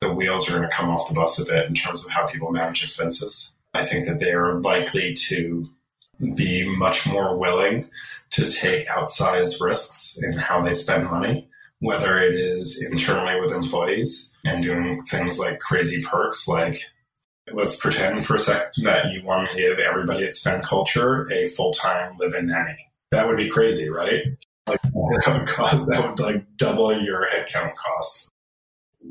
the wheels are going to come off the bus a bit in terms of how people manage expenses. I think that they are likely to be much more willing to take outsized risks in how they spend money, whether it is internally with employees and doing things like crazy perks like let's pretend for a second that you want to give everybody at Spend Culture a full time live in nanny. That would be crazy, right? Like that would cost that would like double your headcount costs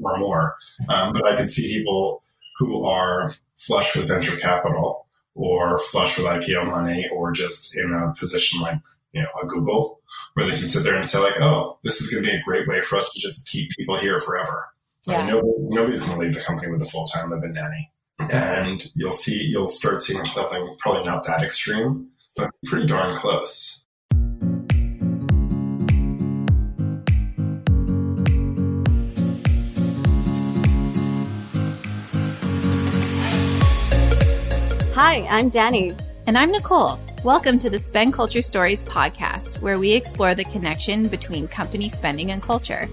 or more. Um, but I can see people who are flush with venture capital or flush with IPO money or just in a position like you know a Google where they can sit there and say like, oh, this is going to be a great way for us to just keep people here forever. Yeah. nobody, nobody's going to leave the company with a full time live in nanny and you'll see you'll start seeing something probably not that extreme, but pretty darn close. Hi, I'm Danny. And I'm Nicole. Welcome to the Spend Culture Stories podcast, where we explore the connection between company spending and culture.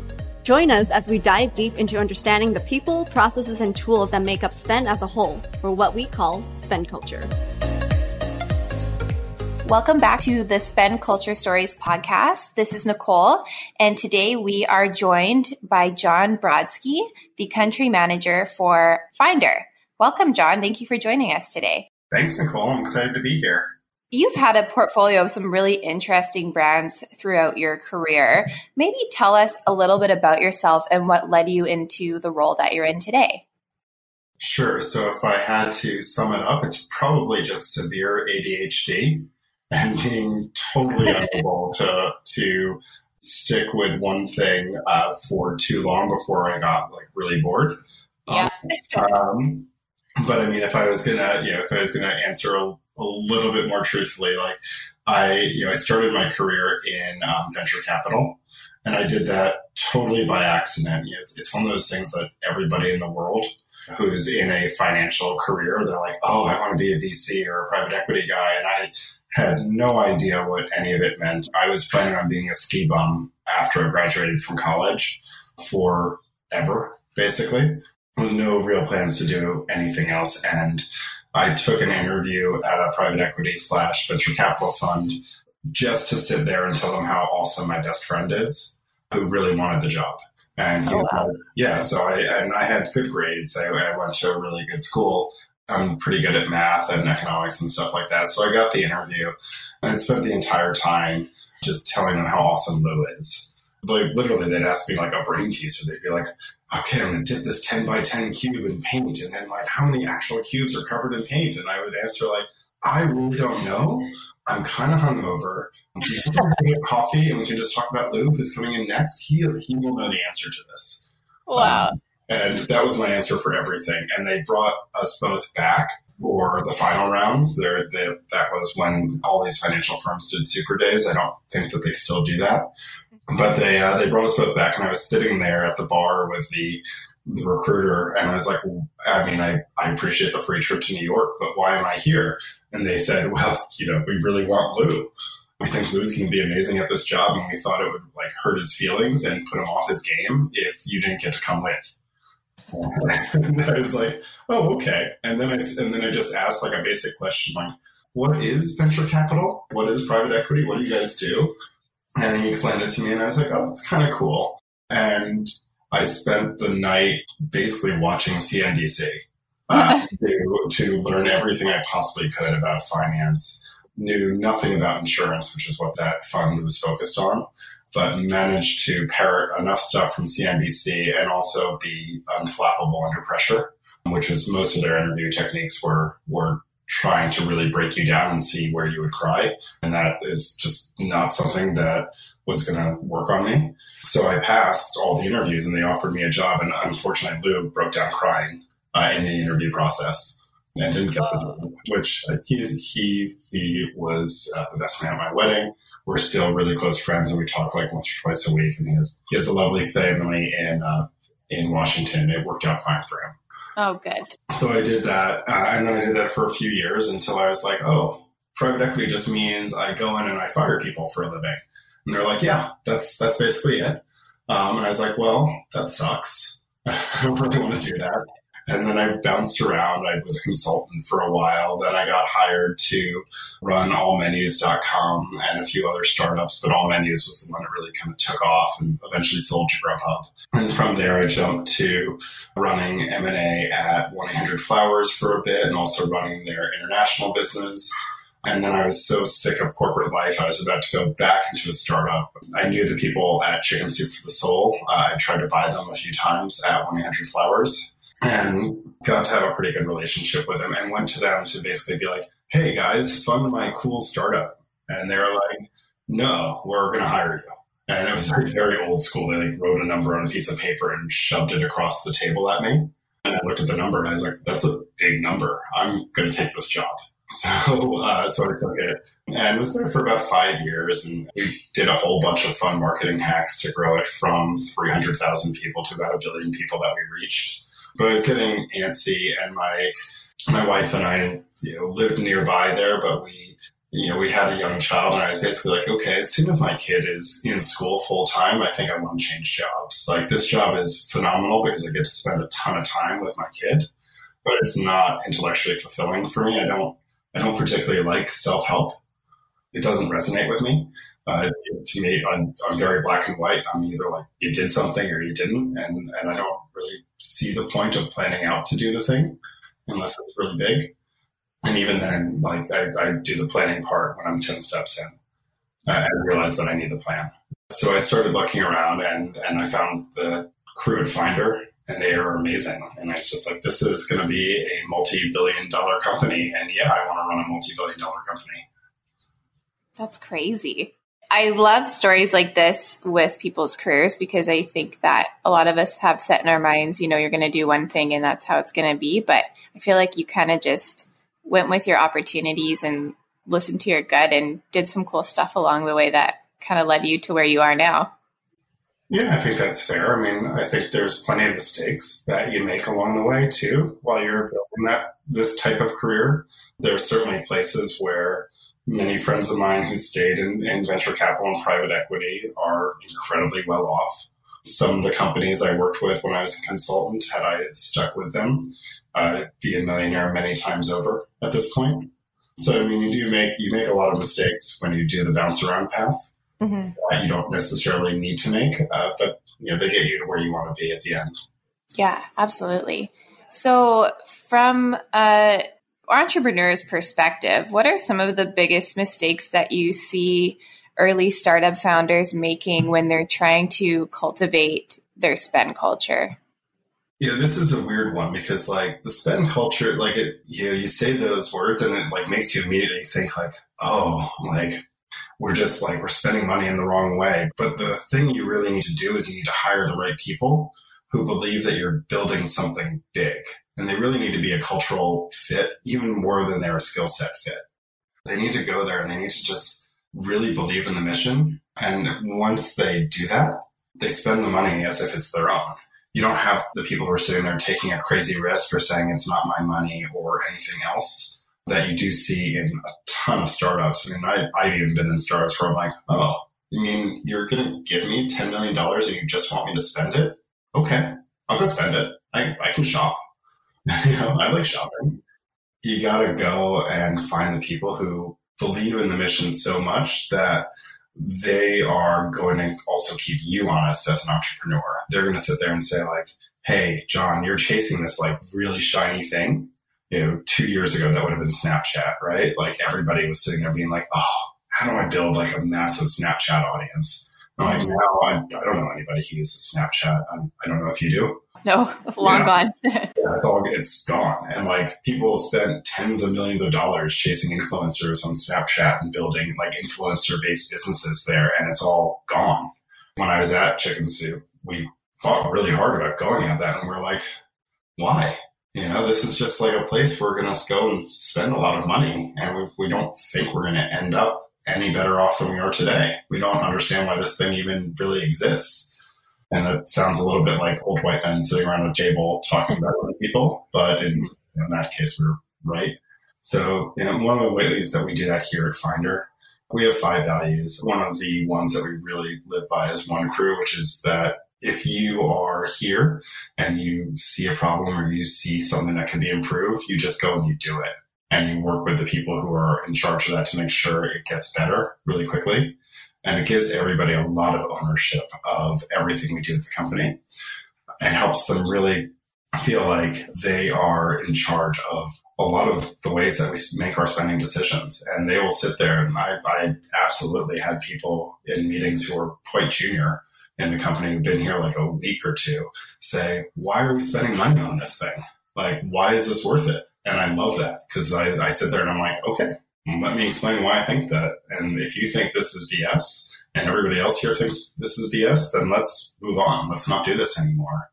Join us as we dive deep into understanding the people, processes, and tools that make up spend as a whole, or what we call spend culture. Welcome back to the Spend Culture Stories podcast. This is Nicole, and today we are joined by John Brodsky, the country manager for Finder. Welcome, John. Thank you for joining us today. Thanks, Nicole. I'm excited to be here. You've had a portfolio of some really interesting brands throughout your career. Maybe tell us a little bit about yourself and what led you into the role that you're in today. Sure. So, if I had to sum it up, it's probably just severe ADHD and being totally unable to to stick with one thing uh, for too long before I got like really bored. Yeah. Um, um, but I mean, if I was gonna, you know, if I was gonna answer a, a little bit more truthfully, like I, you know, I started my career in um, venture capital, and I did that totally by accident. You know, it's, it's one of those things that everybody in the world who's in a financial career, they're like, oh, I want to be a VC or a private equity guy, and I had no idea what any of it meant. I was planning on being a ski bum after I graduated from college forever, basically with no real plans to do anything else. And I took an interview at a private equity slash venture capital fund just to sit there and tell them how awesome my best friend is, who really wanted the job. And oh, wow. yeah, so I and I had good grades. I, I went to a really good school. I'm pretty good at math and economics and stuff like that. So I got the interview and I spent the entire time just telling them how awesome Lou is like literally they'd ask me like a brain teaser. They'd be like, okay, I'm gonna dip this 10 by 10 cube in paint. And then like, how many actual cubes are covered in paint? And I would answer like, I really don't know. I'm kind of hungover. get coffee and we can just talk about Lou, who's coming in next. He, he will know the answer to this. Wow. Um, and that was my answer for everything. And they brought us both back for the final rounds. There, that was when all these financial firms did super days. I don't think that they still do that. But they uh, they brought us both back, and I was sitting there at the bar with the the recruiter, and I was like, well, I mean, I, I appreciate the free trip to New York, but why am I here? And they said, well, you know, we really want Lou. We think Lou's going to be amazing at this job, and we thought it would like hurt his feelings and put him off his game if you didn't get to come with. and I was like, oh, okay. And then I and then I just asked like a basic question, like, what is venture capital? What is private equity? What do you guys do? And he explained it to me, and I was like, oh, it's kind of cool. And I spent the night basically watching CNBC uh, to, to learn everything I possibly could about finance. Knew nothing about insurance, which is what that fund was focused on, but managed to parrot enough stuff from CNBC and also be unflappable under pressure, which was most of their interview techniques were were trying to really break you down and see where you would cry. And that is just not something that was going to work on me. So I passed all the interviews and they offered me a job. And unfortunately, Lou broke down crying uh, in the interview process and didn't get the job, which uh, he's, he, he was uh, the best man at my wedding. We're still really close friends and we talk like once or twice a week. And he has, he has a lovely family in, uh, in Washington. It worked out fine for him. Oh, good. So I did that, uh, and then I did that for a few years until I was like, oh, private equity just means I go in and I fire people for a living. And they're like, yeah, that's that's basically it. Um, and I was like, well, that sucks. I don't really want to do that. And then I bounced around. I was a consultant for a while. Then I got hired to run allmenus.com and a few other startups, but All Menus was the one that really kind of took off and eventually sold to Grubhub. And from there, I jumped to running M&A at 1-800-Flowers for a bit and also running their international business. And then I was so sick of corporate life, I was about to go back into a startup. I knew the people at Chicken Soup for the Soul. Uh, I tried to buy them a few times at 1-800-Flowers and got to have a pretty good relationship with them and went to them to basically be like, hey guys, fund my cool startup. And they were like, no, we're going to hire you. And it was very, very old school. They like wrote a number on a piece of paper and shoved it across the table at me. And I looked at the number and I was like, that's a big number. I'm going to take this job. So, uh, so I took it and was there for about five years. And we did a whole bunch of fun marketing hacks to grow it from 300,000 people to about a billion people that we reached. But I was getting antsy, and my my wife and I, you know, lived nearby there, but we, you know, we had a young child, and I was basically like, okay, as soon as my kid is in school full time, I think I want to change jobs. Like this job is phenomenal because I get to spend a ton of time with my kid, but it's not intellectually fulfilling for me. I don't, I don't particularly like self help. It doesn't resonate with me. Uh, to me, I'm, I'm, very black and white. I'm either like you did something or you didn't, and and I don't really see the point of planning out to do the thing unless it's really big. And even then, like I, I do the planning part when I'm ten steps in. I realize that I need the plan. So I started looking around, and and I found the crew at Finder, and they are amazing. And I was just like, this is going to be a multi-billion dollar company, and yeah, I want to run a multi-billion dollar company. That's crazy. I love stories like this with people's careers because I think that a lot of us have set in our minds, you know, you're going to do one thing and that's how it's going to be. But I feel like you kind of just went with your opportunities and listened to your gut and did some cool stuff along the way that kind of led you to where you are now. Yeah, I think that's fair. I mean, I think there's plenty of mistakes that you make along the way too while you're building that this type of career. There's certainly places where many friends of mine who stayed in, in venture capital and private equity are incredibly well off. Some of the companies I worked with when I was a consultant, had I stuck with them, uh, be a millionaire many times over at this point. So I mean, you do make you make a lot of mistakes when you do the bounce around path. Mm-hmm. Uh, you don't necessarily need to make, uh, but you know they get you to where you want to be at the end. Yeah, absolutely. So from uh, entrepreneur's perspective, what are some of the biggest mistakes that you see early startup founders making when they're trying to cultivate their spend culture? Yeah, this is a weird one because like the spend culture, like it, you know, you say those words and it like makes you immediately think like, oh, like we're just like we're spending money in the wrong way. But the thing you really need to do is you need to hire the right people who believe that you're building something big and they really need to be a cultural fit even more than they're a skill set fit. They need to go there and they need to just really believe in the mission. And once they do that, they spend the money as if it's their own. You don't have the people who are sitting there taking a crazy risk or saying it's not my money or anything else that you do see in a ton of startups. I mean, I, I've even been in startups where I'm like, oh, you mean you're going to give me $10 million and you just want me to spend it? Okay, I'll go spend it. I, I can shop. you know, I like shopping. You got to go and find the people who believe in the mission so much that they are going to also keep you honest as an entrepreneur. They're going to sit there and say like, Hey, John, you're chasing this like really shiny thing. You know, two years ago, that would have been Snapchat, right? Like everybody was sitting there being like, Oh, how do I build like a massive Snapchat audience? I'm like, no, I, I don't know anybody who uses Snapchat. I'm, I do not know if you do. No, long yeah. gone. yeah, it's all it's gone. And like people spent tens of millions of dollars chasing influencers on Snapchat and building like influencer based businesses there, and it's all gone. When I was at Chicken Soup, we fought really hard about going at that, and we're like, why? You know, this is just like a place we're going to go and spend a lot of money, and we, we don't think we're going to end up any better off than we are today. We don't understand why this thing even really exists. And it sounds a little bit like old white men sitting around a table talking about other people, but in, mm-hmm. in that case, we're right. So you know, one of the ways that we do that here at Finder, we have five values. One of the ones that we really live by is one crew, which is that if you are here and you see a problem or you see something that can be improved, you just go and you do it. And you work with the people who are in charge of that to make sure it gets better really quickly. And it gives everybody a lot of ownership of everything we do at the company. It helps them really feel like they are in charge of a lot of the ways that we make our spending decisions. And they will sit there. And I, I absolutely had people in meetings who are quite junior in the company who've been here like a week or two say, why are we spending money on this thing? Like, why is this worth it? And I love that because I, I sit there and I'm like, okay, let me explain why I think that. And if you think this is BS and everybody else here thinks this is BS, then let's move on. Let's not do this anymore.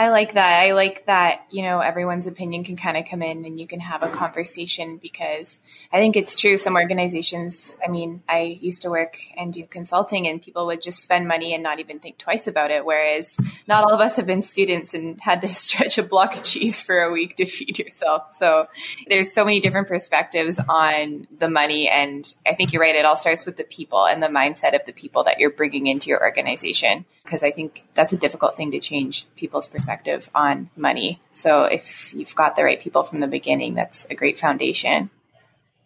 I like that. I like that, you know, everyone's opinion can kind of come in and you can have a conversation because I think it's true. Some organizations, I mean, I used to work and do consulting and people would just spend money and not even think twice about it. Whereas not all of us have been students and had to stretch a block of cheese for a week to feed yourself. So there's so many different perspectives on the money. And I think you're right. It all starts with the people and the mindset of the people that you're bringing into your organization. Because I think that's a difficult thing to change people's perspective perspective on money. So if you've got the right people from the beginning, that's a great foundation.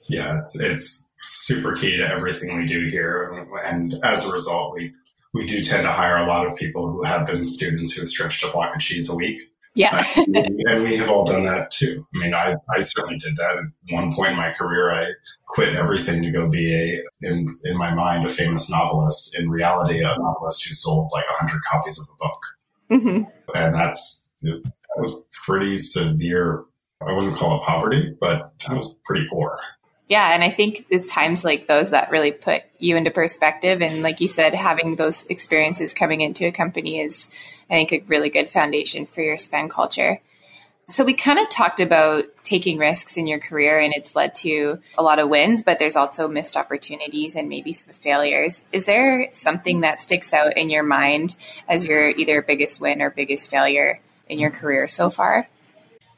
Yeah, it's, it's super key to everything we do here. And as a result, we, we do tend to hire a lot of people who have been students who have stretched a block of cheese a week. Yeah. and we have all done that too. I mean, I, I certainly did that at one point in my career. I quit everything to go be a, in, in my mind, a famous novelist. In reality, a novelist who sold like a hundred copies of a book. Mm-hmm. And that's, that was pretty severe. I wouldn't call it poverty, but I was pretty poor. Yeah, and I think it's times like those that really put you into perspective. And like you said, having those experiences coming into a company is, I think, a really good foundation for your spend culture. So we kind of talked about taking risks in your career and it's led to a lot of wins, but there's also missed opportunities and maybe some failures. Is there something that sticks out in your mind as your either biggest win or biggest failure in your career so far?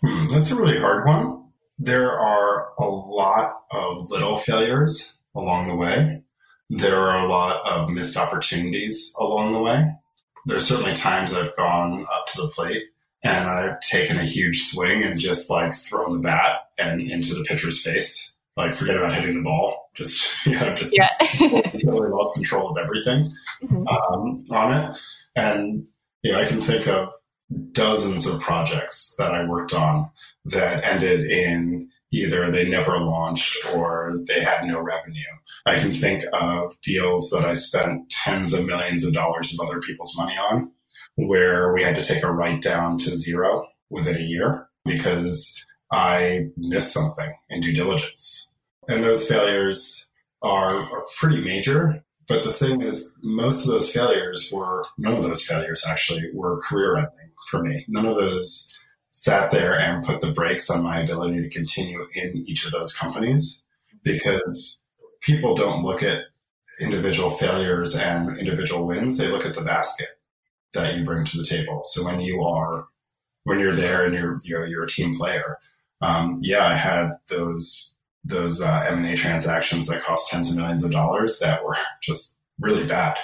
Hmm, that's a really hard one. There are a lot of little failures along the way. There are a lot of missed opportunities along the way. There's certainly times I've gone up to the plate and I've taken a huge swing and just like thrown the bat and into the pitcher's face. Like forget about hitting the ball. Just you know, just yeah. really lost control of everything mm-hmm. um, on it. And you know, I can think of dozens of projects that I worked on that ended in either they never launched or they had no revenue. I can think of deals that I spent tens of millions of dollars of other people's money on where we had to take a write down to zero within a year because I missed something in due diligence. And those failures are, are pretty major. But the thing is, most of those failures were, none of those failures actually were career ending for me. None of those sat there and put the brakes on my ability to continue in each of those companies because people don't look at individual failures and individual wins. They look at the basket that you bring to the table. So when you are when you're there and you're you know you're a team player, um, yeah, I had those those uh, M and A transactions that cost tens of millions of dollars that were just really bad.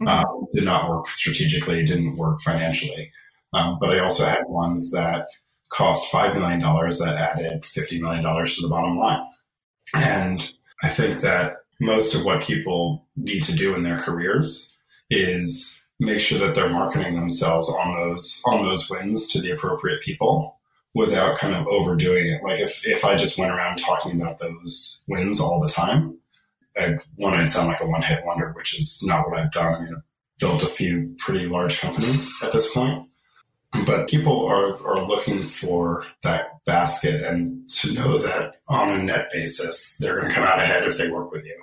Mm-hmm. Um, did not work strategically, didn't work financially. Um, but I also had ones that cost five million dollars that added fifty million dollars to the bottom line. And I think that most of what people need to do in their careers is make sure that they're marketing themselves on those on those wins to the appropriate people without kind of overdoing it. Like if, if I just went around talking about those wins all the time, I'd, one, I'd sound like a one hit wonder, which is not what I've done. I mean, I've built a few pretty large companies at this point, but people are, are looking for that basket and to know that on a net basis, they're going to come out ahead if they work with you.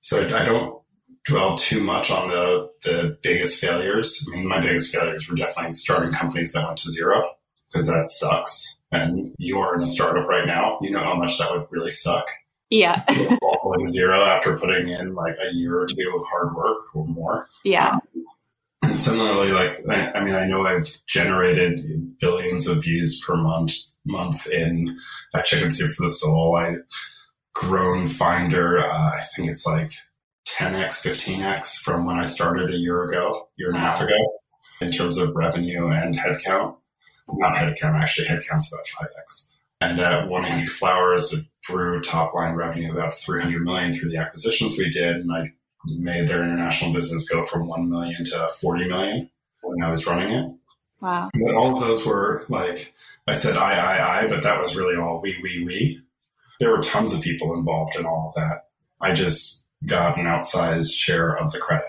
So I don't dwell too much on the the biggest failures. I mean, my biggest failures were definitely starting companies that went to zero because that sucks. And you are in a startup right now. You know how much that would really suck. Yeah. falling zero after putting in like a year or two of hard work or more. Yeah. Um, and similarly, like I, I, mean, I know I've generated billions of views per month month in that Chicken Soup for the Soul. I grown Finder. Uh, I think it's like 10x, 15x from when I started a year ago, year and a half ago. in terms of revenue and headcount. Not headcount, actually, headcount's about 5x. And at 100 Flowers, it grew top line revenue about 300 million through the acquisitions we did. And I made their international business go from 1 million to 40 million when I was running it. Wow. But all of those were like, I said I, I, I, but that was really all we, we, we. There were tons of people involved in all of that. I just got an outsized share of the credit.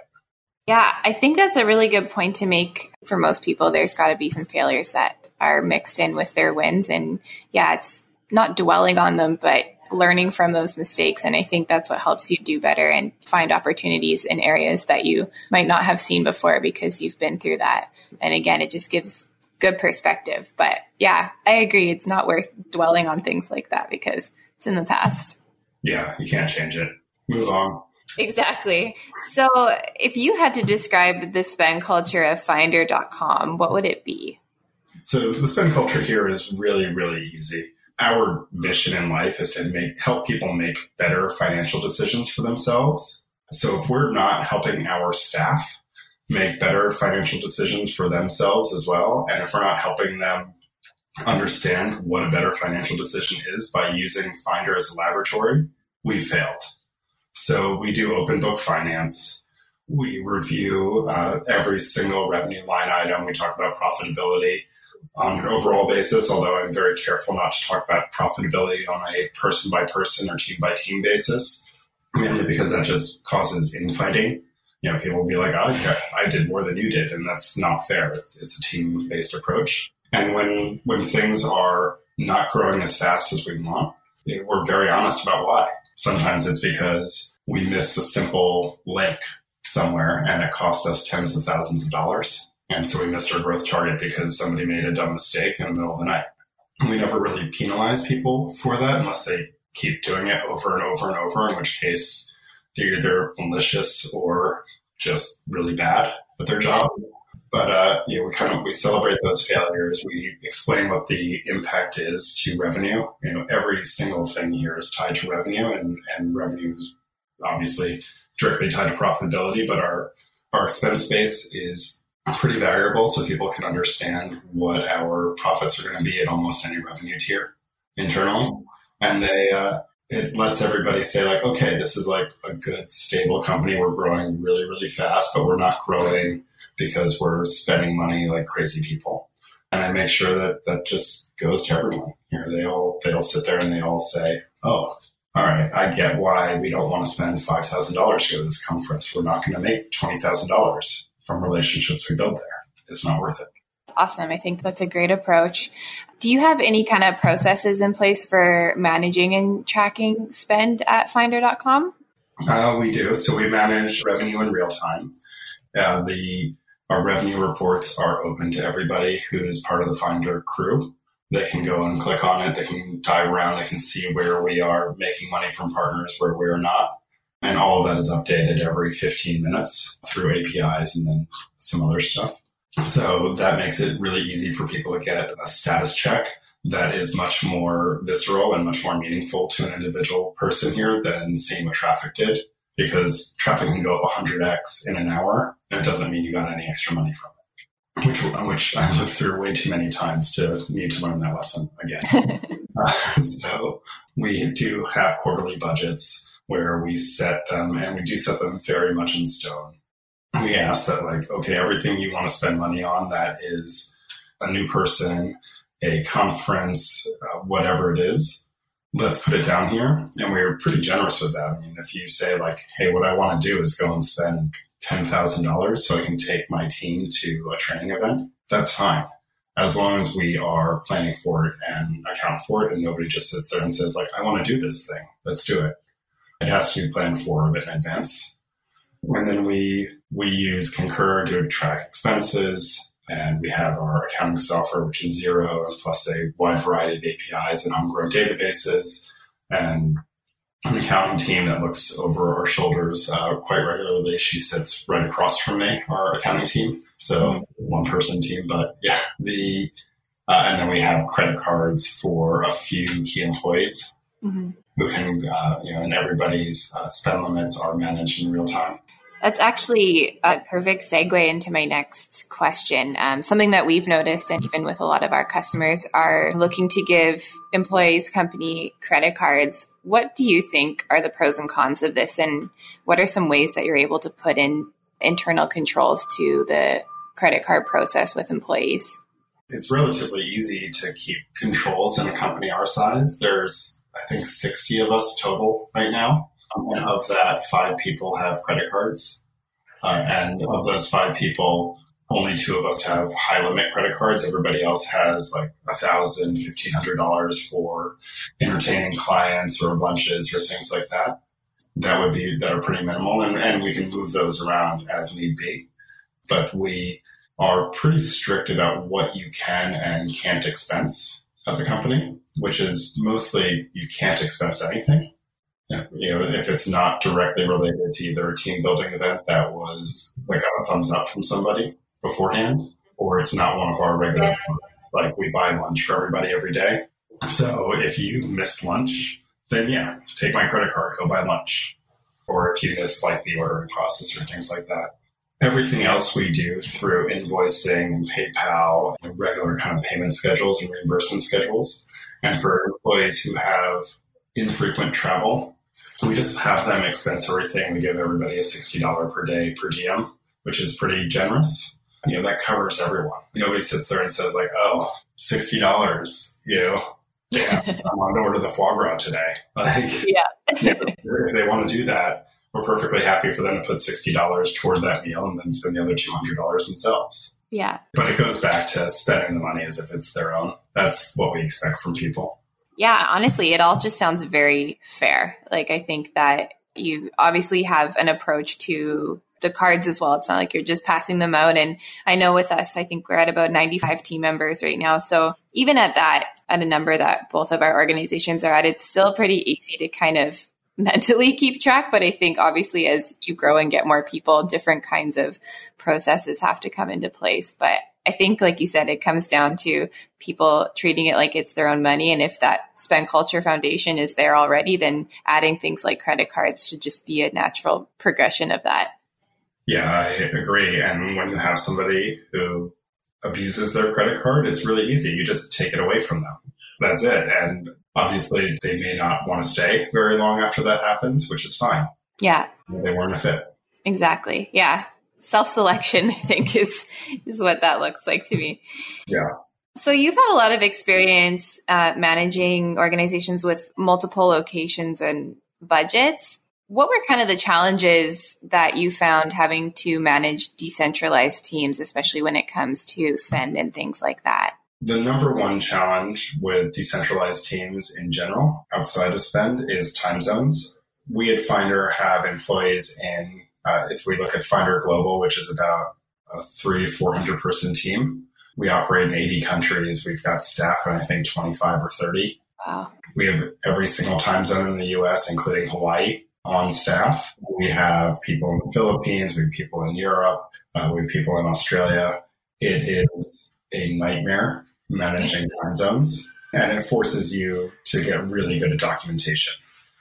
Yeah, I think that's a really good point to make for most people. There's got to be some failures that are mixed in with their wins. And yeah, it's not dwelling on them, but learning from those mistakes. And I think that's what helps you do better and find opportunities in areas that you might not have seen before because you've been through that. And again, it just gives good perspective. But yeah, I agree. It's not worth dwelling on things like that because it's in the past. Yeah, you can't change it. Move on. Exactly. So, if you had to describe the spend culture of finder.com, what would it be? So, the spend culture here is really, really easy our mission in life is to make help people make better financial decisions for themselves. So if we're not helping our staff make better financial decisions for themselves as well, and if we're not helping them understand what a better financial decision is by using Finder as a laboratory, we failed. So we do open book finance. We review uh, every single revenue line item. We talk about profitability on an overall basis, although I'm very careful not to talk about profitability on a person by person or team by team basis, mainly because that just causes infighting. You know, people will be like, oh, okay, I did more than you did, and that's not fair. It's, it's a team based approach. And when, when things are not growing as fast as we want, we're very honest about why. Sometimes it's because we missed a simple link somewhere and it cost us tens of thousands of dollars and so we missed our growth target because somebody made a dumb mistake in the middle of the night. And we never really penalize people for that unless they keep doing it over and over and over, in which case they're either malicious or just really bad at their job. But uh, you know, we kind of we celebrate those failures. We explain what the impact is to revenue. You know, every single thing here is tied to revenue, and and revenue is obviously directly tied to profitability. But our our expense base is pretty variable so people can understand what our profits are going to be at almost any revenue tier internally. And they, uh, it lets everybody say like, okay, this is like a good stable company. We're growing really, really fast, but we're not growing because we're spending money like crazy people. And I make sure that that just goes to everyone. here. they all, they all sit there and they all say, oh, all right, I get why we don't want to spend $5,000 to go to this conference. We're not going to make $20,000 from relationships we build there. It's not worth it. Awesome. I think that's a great approach. Do you have any kind of processes in place for managing and tracking spend at finder.com? Uh, we do. So we manage revenue in real time. Uh, the our revenue reports are open to everybody who is part of the Finder crew. They can go and click on it. They can dive around. They can see where we are making money from partners, where we're not. And all of that is updated every 15 minutes through APIs and then some other stuff. So that makes it really easy for people to get a status check that is much more visceral and much more meaningful to an individual person here than seeing what traffic did. Because traffic can go up 100x in an hour, and it doesn't mean you got any extra money from it. Which, which I lived through way too many times to need to learn that lesson again. uh, so we do have quarterly budgets where we set them and we do set them very much in stone. We ask that like, okay, everything you want to spend money on that is a new person, a conference, uh, whatever it is, let's put it down here. And we are pretty generous with that. I mean, if you say like, hey, what I want to do is go and spend $10,000 so I can take my team to a training event, that's fine. As long as we are planning for it and account for it and nobody just sits there and says like, I want to do this thing. Let's do it. It has to be planned for a bit in advance. And then we we use Concur to track expenses, and we have our accounting software, which is Xero, plus a wide variety of APIs and homegrown databases, and an accounting team that looks over our shoulders uh, quite regularly. She sits right across from me, our accounting team, so mm-hmm. one person team. But yeah, the uh, and then we have credit cards for a few key employees. Mm-hmm who can, uh, you know, and everybody's uh, spend limits are managed in real time. That's actually a perfect segue into my next question. Um, something that we've noticed, and even with a lot of our customers, are looking to give employees company credit cards. What do you think are the pros and cons of this, and what are some ways that you're able to put in internal controls to the credit card process with employees? It's relatively easy to keep controls in a company our size. There's, I think, 60 of us total right now. And of that, five people have credit cards. Uh, and of those five people, only two of us have high limit credit cards. Everybody else has like a thousand, fifteen hundred dollars for entertaining clients or lunches or things like that. That would be that are pretty minimal, and, and we can move those around as need be. But we are pretty strict about what you can and can't expense at the company, which is mostly you can't expense anything you know, if it's not directly related to either a team building event that was like got a thumbs up from somebody beforehand, or it's not one of our regular like we buy lunch for everybody every day. So if you miss lunch, then yeah, take my credit card, go buy lunch. Or if you miss like the ordering process or things like that. Everything else we do through invoicing and PayPal and regular kind of payment schedules and reimbursement schedules. And for employees who have infrequent travel, we just have them expense everything. We give everybody a $60 per day per diem, which is pretty generous. You know, that covers everyone. Nobody sits there and says like, oh, $60, you know, yeah, I'm on to order the foie gras today. Like, yeah. you know, if they want to do that, we're perfectly happy for them to put $60 toward that meal and then spend the other $200 themselves. Yeah. But it goes back to spending the money as if it's their own. That's what we expect from people. Yeah, honestly, it all just sounds very fair. Like, I think that you obviously have an approach to the cards as well. It's not like you're just passing them out. And I know with us, I think we're at about 95 team members right now. So even at that, at a number that both of our organizations are at, it's still pretty easy to kind of mentally keep track. But I think obviously as you grow and get more people, different kinds of processes have to come into place. But I think, like you said, it comes down to people treating it like it's their own money. And if that spend culture foundation is there already, then adding things like credit cards should just be a natural progression of that. Yeah, I agree. And when you have somebody who abuses their credit card, it's really easy. You just take it away from them. That's it. And obviously, they may not want to stay very long after that happens, which is fine. Yeah. They weren't a fit. Exactly. Yeah self-selection i think is is what that looks like to me. Yeah. So you've had a lot of experience uh, managing organizations with multiple locations and budgets. What were kind of the challenges that you found having to manage decentralized teams especially when it comes to spend and things like that? The number one challenge with decentralized teams in general outside of spend is time zones. We at finder have employees in uh, if we look at Finder Global, which is about a three, 400 person team, we operate in 80 countries. We've got staff in, I think, 25 or 30. Wow. We have every single time zone in the US, including Hawaii, on staff. We have people in the Philippines, we have people in Europe, uh, we have people in Australia. It is a nightmare managing time zones, and it forces you to get really good at documentation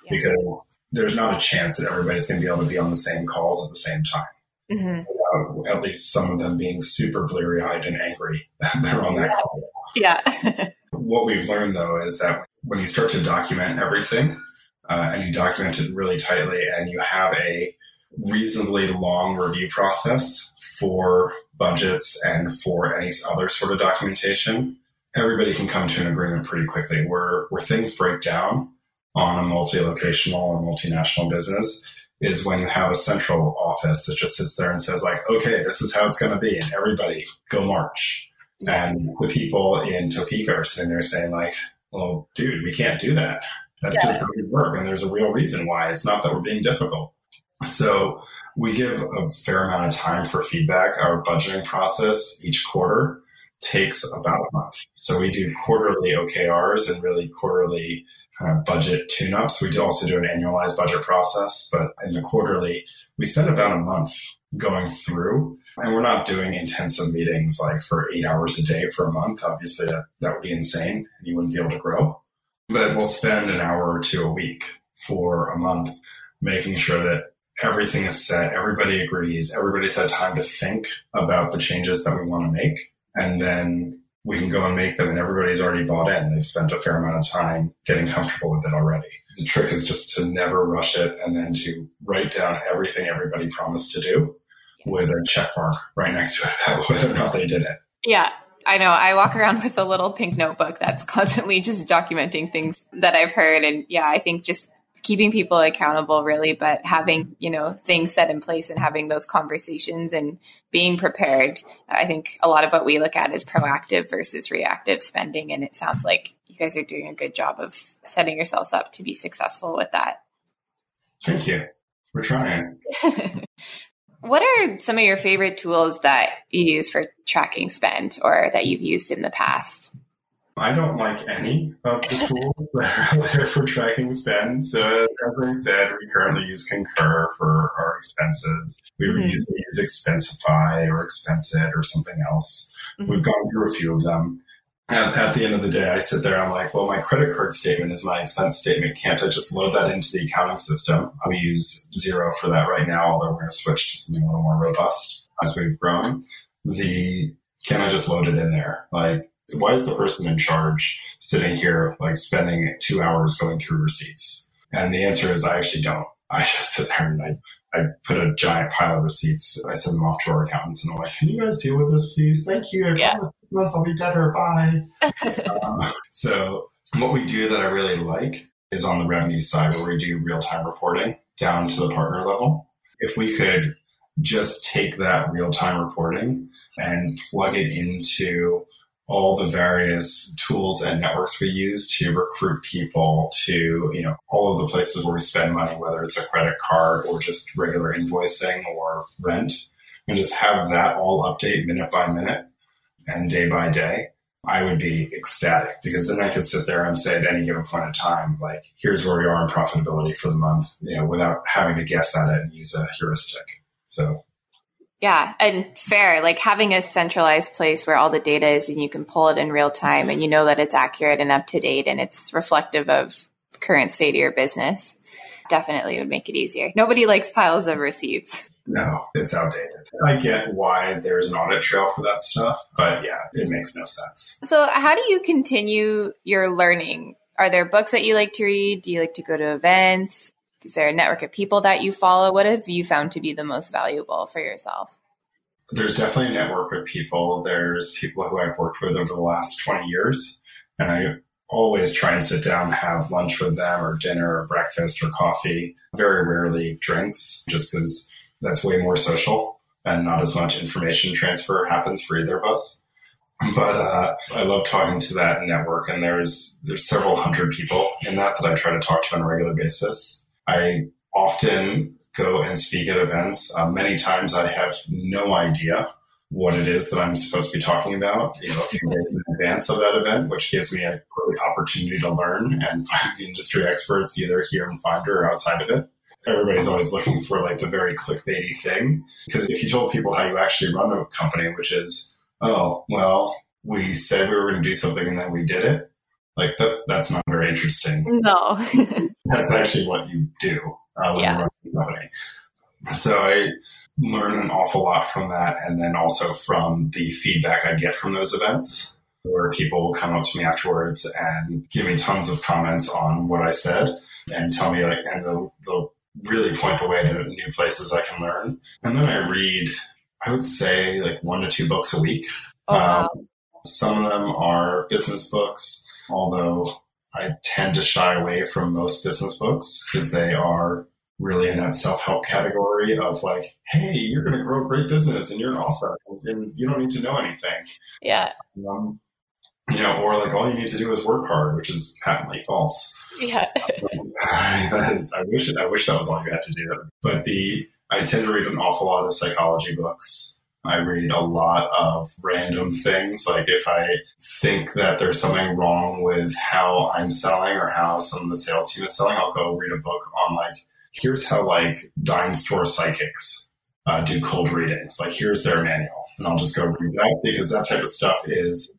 yeah. because there's not a chance that everybody's going to be able to be on the same calls at the same time. Mm-hmm. at least some of them being super bleary eyed and angry they're on that yeah. call. Yeah. what we've learned though is that when you start to document everything uh, and you document it really tightly and you have a reasonably long review process for budgets and for any other sort of documentation, everybody can come to an agreement pretty quickly. Where where things break down on a multi-locational or multinational business is when you have a central office that just sits there and says like, okay, this is how it's going to be. And everybody go march. And the people in Topeka are sitting there saying like, well, dude, we can't do that. That yeah. just doesn't work. And there's a real reason why. It's not that we're being difficult. So we give a fair amount of time for feedback. Our budgeting process each quarter takes about a month. So we do quarterly OKRs and really quarterly kind of budget tune-ups. We do also do an annualized budget process, but in the quarterly, we spend about a month going through and we're not doing intensive meetings like for eight hours a day for a month. Obviously that, that would be insane and you wouldn't be able to grow, but we'll spend an hour or two a week for a month, making sure that everything is set, everybody agrees, everybody's had time to think about the changes that we want to make, and then we can go and make them and everybody's already bought in. They've spent a fair amount of time getting comfortable with it already. The trick is just to never rush it and then to write down everything everybody promised to do with a check mark right next to it about whether or not they did it. Yeah. I know. I walk around with a little pink notebook that's constantly just documenting things that I've heard. And yeah, I think just keeping people accountable really but having mm-hmm. you know things set in place and having those conversations and being prepared i think a lot of what we look at is proactive versus reactive spending and it sounds like you guys are doing a good job of setting yourselves up to be successful with that. Thank you. We're trying. What are some of your favorite tools that you use for tracking spend or that you've used in the past I don't like any of the tools that are there for tracking spend. So, as I said, we currently use Concur for our expenses. We mm-hmm. used to use Expensify or Expenseit or something else. Mm-hmm. We've gone through a few of them. And at the end of the day, I sit there, and I'm like, well, my credit card statement is my expense statement. Can't I just load that into the accounting system? I'm use Xero for that right now, although we're going to switch to something a little more robust as we've grown. The, can I just load it in there? Like, why is the person in charge sitting here like spending two hours going through receipts? And the answer is I actually don't. I just sit there and I, I put a giant pile of receipts. I send them off to our accountants and I'm like, can you guys deal with this, please? Thank you. I yeah. promise months I'll be better. Bye. um, so what we do that I really like is on the revenue side where we do real time reporting down to the partner level. If we could just take that real time reporting and plug it into all the various tools and networks we use to recruit people to, you know, all of the places where we spend money, whether it's a credit card or just regular invoicing or rent, and just have that all update minute by minute and day by day. I would be ecstatic because then I could sit there and say at any given point in time, like, here's where we are in profitability for the month, you know, without having to guess at it and use a heuristic. So yeah, and fair, like having a centralized place where all the data is and you can pull it in real time and you know that it's accurate and up to date and it's reflective of current state of your business definitely would make it easier. Nobody likes piles of receipts. No, it's outdated. I get why there's an audit trail for that stuff, but yeah, it makes no sense. So, how do you continue your learning? Are there books that you like to read? Do you like to go to events? Is there a network of people that you follow? What have you found to be the most valuable for yourself? There's definitely a network of people. There's people who I've worked with over the last 20 years, and I always try and sit down, and have lunch with them, or dinner, or breakfast, or coffee. Very rarely drinks, just because that's way more social and not as much information transfer happens for either of us. But uh, I love talking to that network, and there's there's several hundred people in that that I try to talk to on a regular basis I often go and speak at events. Uh, many times I have no idea what it is that I'm supposed to be talking about, you know, a few days in advance of that event, which gives me a great opportunity to learn and find the industry experts either here in Finder or outside of it. Everybody's always looking for like the very clickbaity thing. Because if you told people how you actually run a company, which is, oh, well, we said we were going to do something and then we did it, like that's that's not very interesting. No, that's actually what you do uh, when yeah. you run a company. So I learn an awful lot from that, and then also from the feedback I get from those events, where people will come up to me afterwards and give me tons of comments on what I said, and tell me like, and they'll, they'll really point the way to new places I can learn. And then I read, I would say like one to two books a week. Oh, wow. Um, some of them are business books although I tend to shy away from most business books because they are really in that self help category of like, hey, you're going to grow a great business and you're awesome and you don't need to know anything. Yeah. Um, you know, or like all you need to do is work hard, which is patently false. Yeah. I wish I wish that was all you had to do. But the I tend to read an awful lot of psychology books. I read a lot of random things. Like if I think that there's something wrong with how I'm selling or how some of the sales team is selling, I'll go read a book on like, here's how like dime store psychics uh, do cold readings. Like here's their manual. And I'll just go read that because that type of stuff is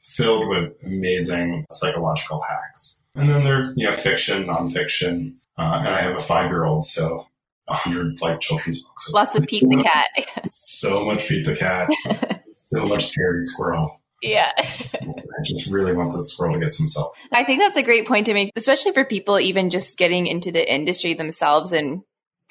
filled with amazing psychological hacks. And then there's, you know, fiction, nonfiction. Uh, and I have a five year old, so hundred like children's books. Lots of Pete the cat. so much Pete the cat. so much Scaredy Squirrel. Yeah. I just really want the squirrel to get some self. I think that's a great point to make, especially for people even just getting into the industry themselves and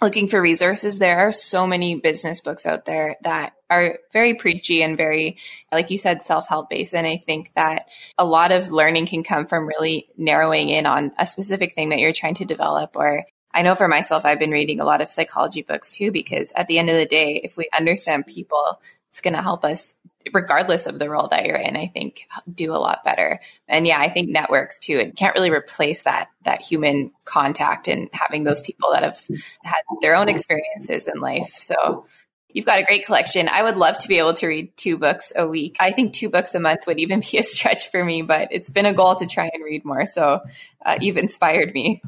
looking for resources. There are so many business books out there that are very preachy and very, like you said, self help based. And I think that a lot of learning can come from really narrowing in on a specific thing that you're trying to develop or I know for myself, I've been reading a lot of psychology books too, because at the end of the day, if we understand people, it's going to help us regardless of the role that you're in, I think do a lot better. And yeah, I think networks too. It can't really replace that that human contact and having those people that have had their own experiences in life. So You've got a great collection. I would love to be able to read two books a week. I think two books a month would even be a stretch for me, but it's been a goal to try and read more. So uh, you've inspired me.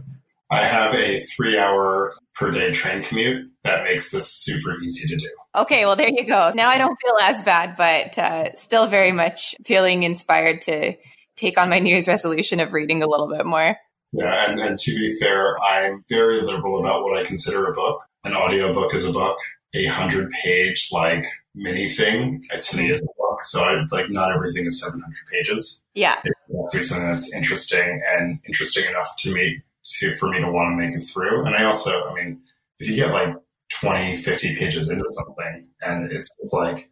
I have a three hour per day train commute that makes this super easy to do. Okay, well, there you go. Now I don't feel as bad, but uh, still very much feeling inspired to take on my New Year's resolution of reading a little bit more. Yeah, and, and to be fair, I'm very liberal about what I consider a book. An audiobook is a book. A hundred page like mini thing to me is a book. So I like not everything is seven hundred pages. Yeah, it has to be something that's interesting and interesting enough to me to for me to want to make it through. And I also, I mean, if you get like 20, 50 pages into something and it's like,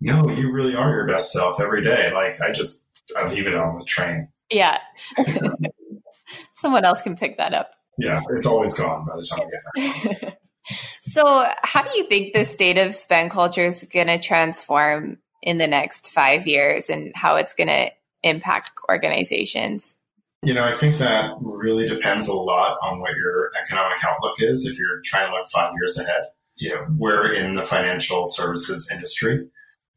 no, you really are your best self every day. Like I just, I leave it on the train. Yeah. Someone else can pick that up. Yeah. It's always gone by the time I get there. so how do you think the state of spend culture is going to transform in the next five years and how it's going to impact organizations? You know, I think that really depends a lot on what your economic outlook is. If you're trying to look five years ahead, you know, we're in the financial services industry.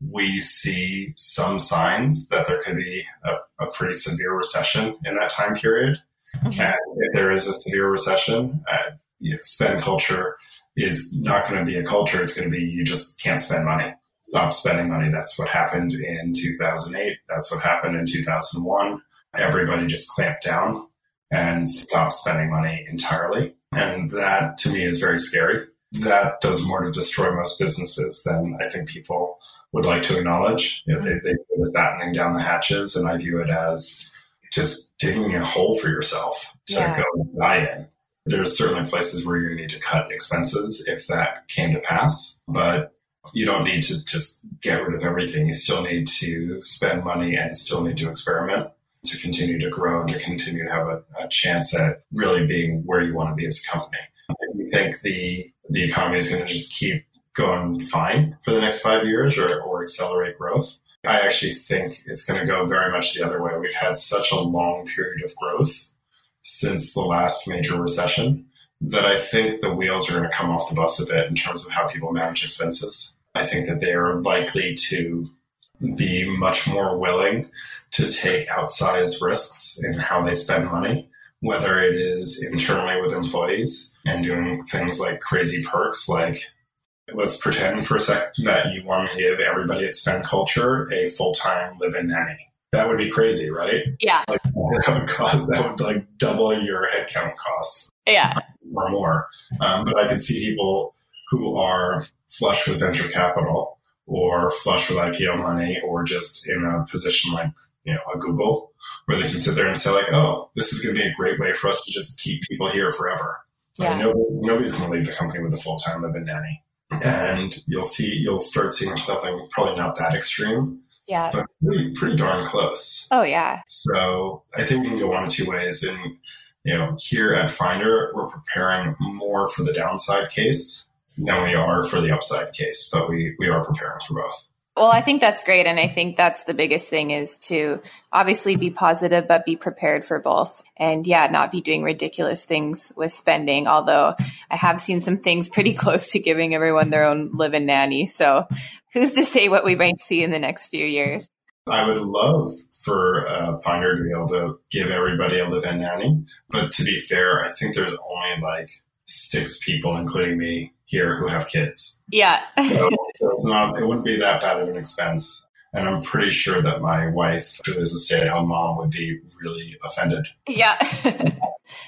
We see some signs that there could be a, a pretty severe recession in that time period. Mm-hmm. And if there is a severe recession, uh, you know, spend culture is not going to be a culture. It's going to be you just can't spend money. Stop spending money. That's what happened in 2008. That's what happened in 2001 everybody just clamped down and stopped spending money entirely. And that to me is very scary. That does more to destroy most businesses than I think people would like to acknowledge. You know, they, they it battening down the hatches, and I view it as just digging a hole for yourself to yeah. go and die in. There's certainly places where you need to cut expenses if that came to pass, but you don't need to just get rid of everything. You still need to spend money and still need to experiment to continue to grow and to continue to have a, a chance at really being where you want to be as a company. You think the the economy is going to just keep going fine for the next five years or, or accelerate growth, I actually think it's going to go very much the other way. We've had such a long period of growth since the last major recession that I think the wheels are going to come off the bus a bit in terms of how people manage expenses. I think that they are likely to be much more willing to take outsized risks in how they spend money, whether it is internally with employees and doing things like crazy perks, like let's pretend for a second that you want to give everybody at Spend Culture a full time live in nanny. That would be crazy, right? Yeah. Like, that would cause that would like double your headcount costs. Yeah. Or more. Um, but I could see people who are flush with venture capital or flush with IPO money or just in a position like, you know, a Google where they can sit there and say like, oh, this is going to be a great way for us to just keep people here forever. Yeah. Like, nobody, nobody's going to leave the company with a full-time live-in nanny. And you'll see, you'll start seeing something probably not that extreme. Yeah. But pretty, pretty darn close. Oh, yeah. So I think we can go one of two ways. And, you know, here at Finder, we're preparing more for the downside case than we are for the upside case, but we, we are preparing for both. Well, I think that's great. And I think that's the biggest thing is to obviously be positive, but be prepared for both. And yeah, not be doing ridiculous things with spending. Although I have seen some things pretty close to giving everyone their own live in nanny. So who's to say what we might see in the next few years? I would love for uh, Finder to be able to give everybody a live in nanny. But to be fair, I think there's only like six people, including me, here who have kids. Yeah. so, it's not, it wouldn't be that bad of an expense. And I'm pretty sure that my wife, who is a stay at home mom, would be really offended. Yeah.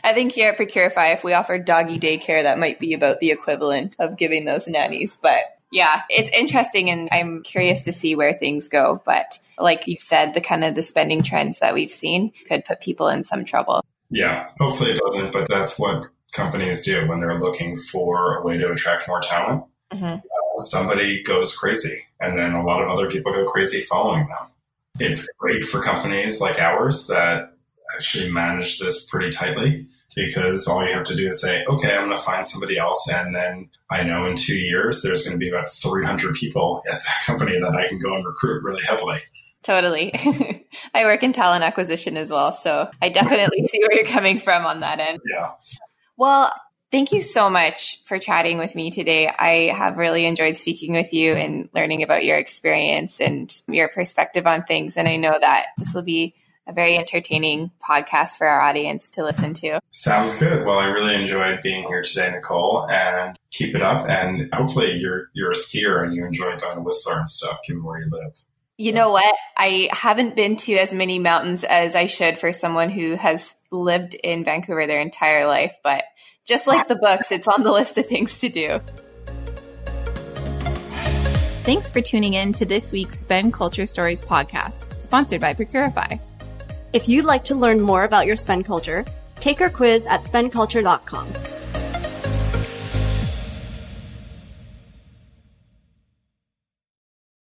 I think here at Procurify, if we offer doggy daycare, that might be about the equivalent of giving those nannies. But yeah, it's interesting and I'm curious to see where things go. But like you said, the kind of the spending trends that we've seen could put people in some trouble. Yeah, hopefully it doesn't, but that's what companies do when they're looking for a way to attract more talent. Mm-hmm. Uh, somebody goes crazy, and then a lot of other people go crazy following them. It's great for companies like ours that actually manage this pretty tightly because all you have to do is say, okay, I'm going to find somebody else. And then I know in two years, there's going to be about 300 people at that company that I can go and recruit really heavily. Totally. I work in talent acquisition as well. So I definitely see where you're coming from on that end. Yeah. Well, thank you so much for chatting with me today. I have really enjoyed speaking with you and learning about your experience and your perspective on things. And I know that this will be a very entertaining podcast for our audience to listen to. Sounds good. Well, I really enjoyed being here today, Nicole, and keep it up. And hopefully you're you're a skier and you enjoy going to Whistler and stuff, given where you live. You know what? I haven't been to as many mountains as I should for someone who has lived in Vancouver their entire life, but just like the books, it's on the list of things to do. Thanks for tuning in to this week's Spend Culture Stories podcast, sponsored by Procurify. If you'd like to learn more about your spend culture, take our quiz at spendculture.com.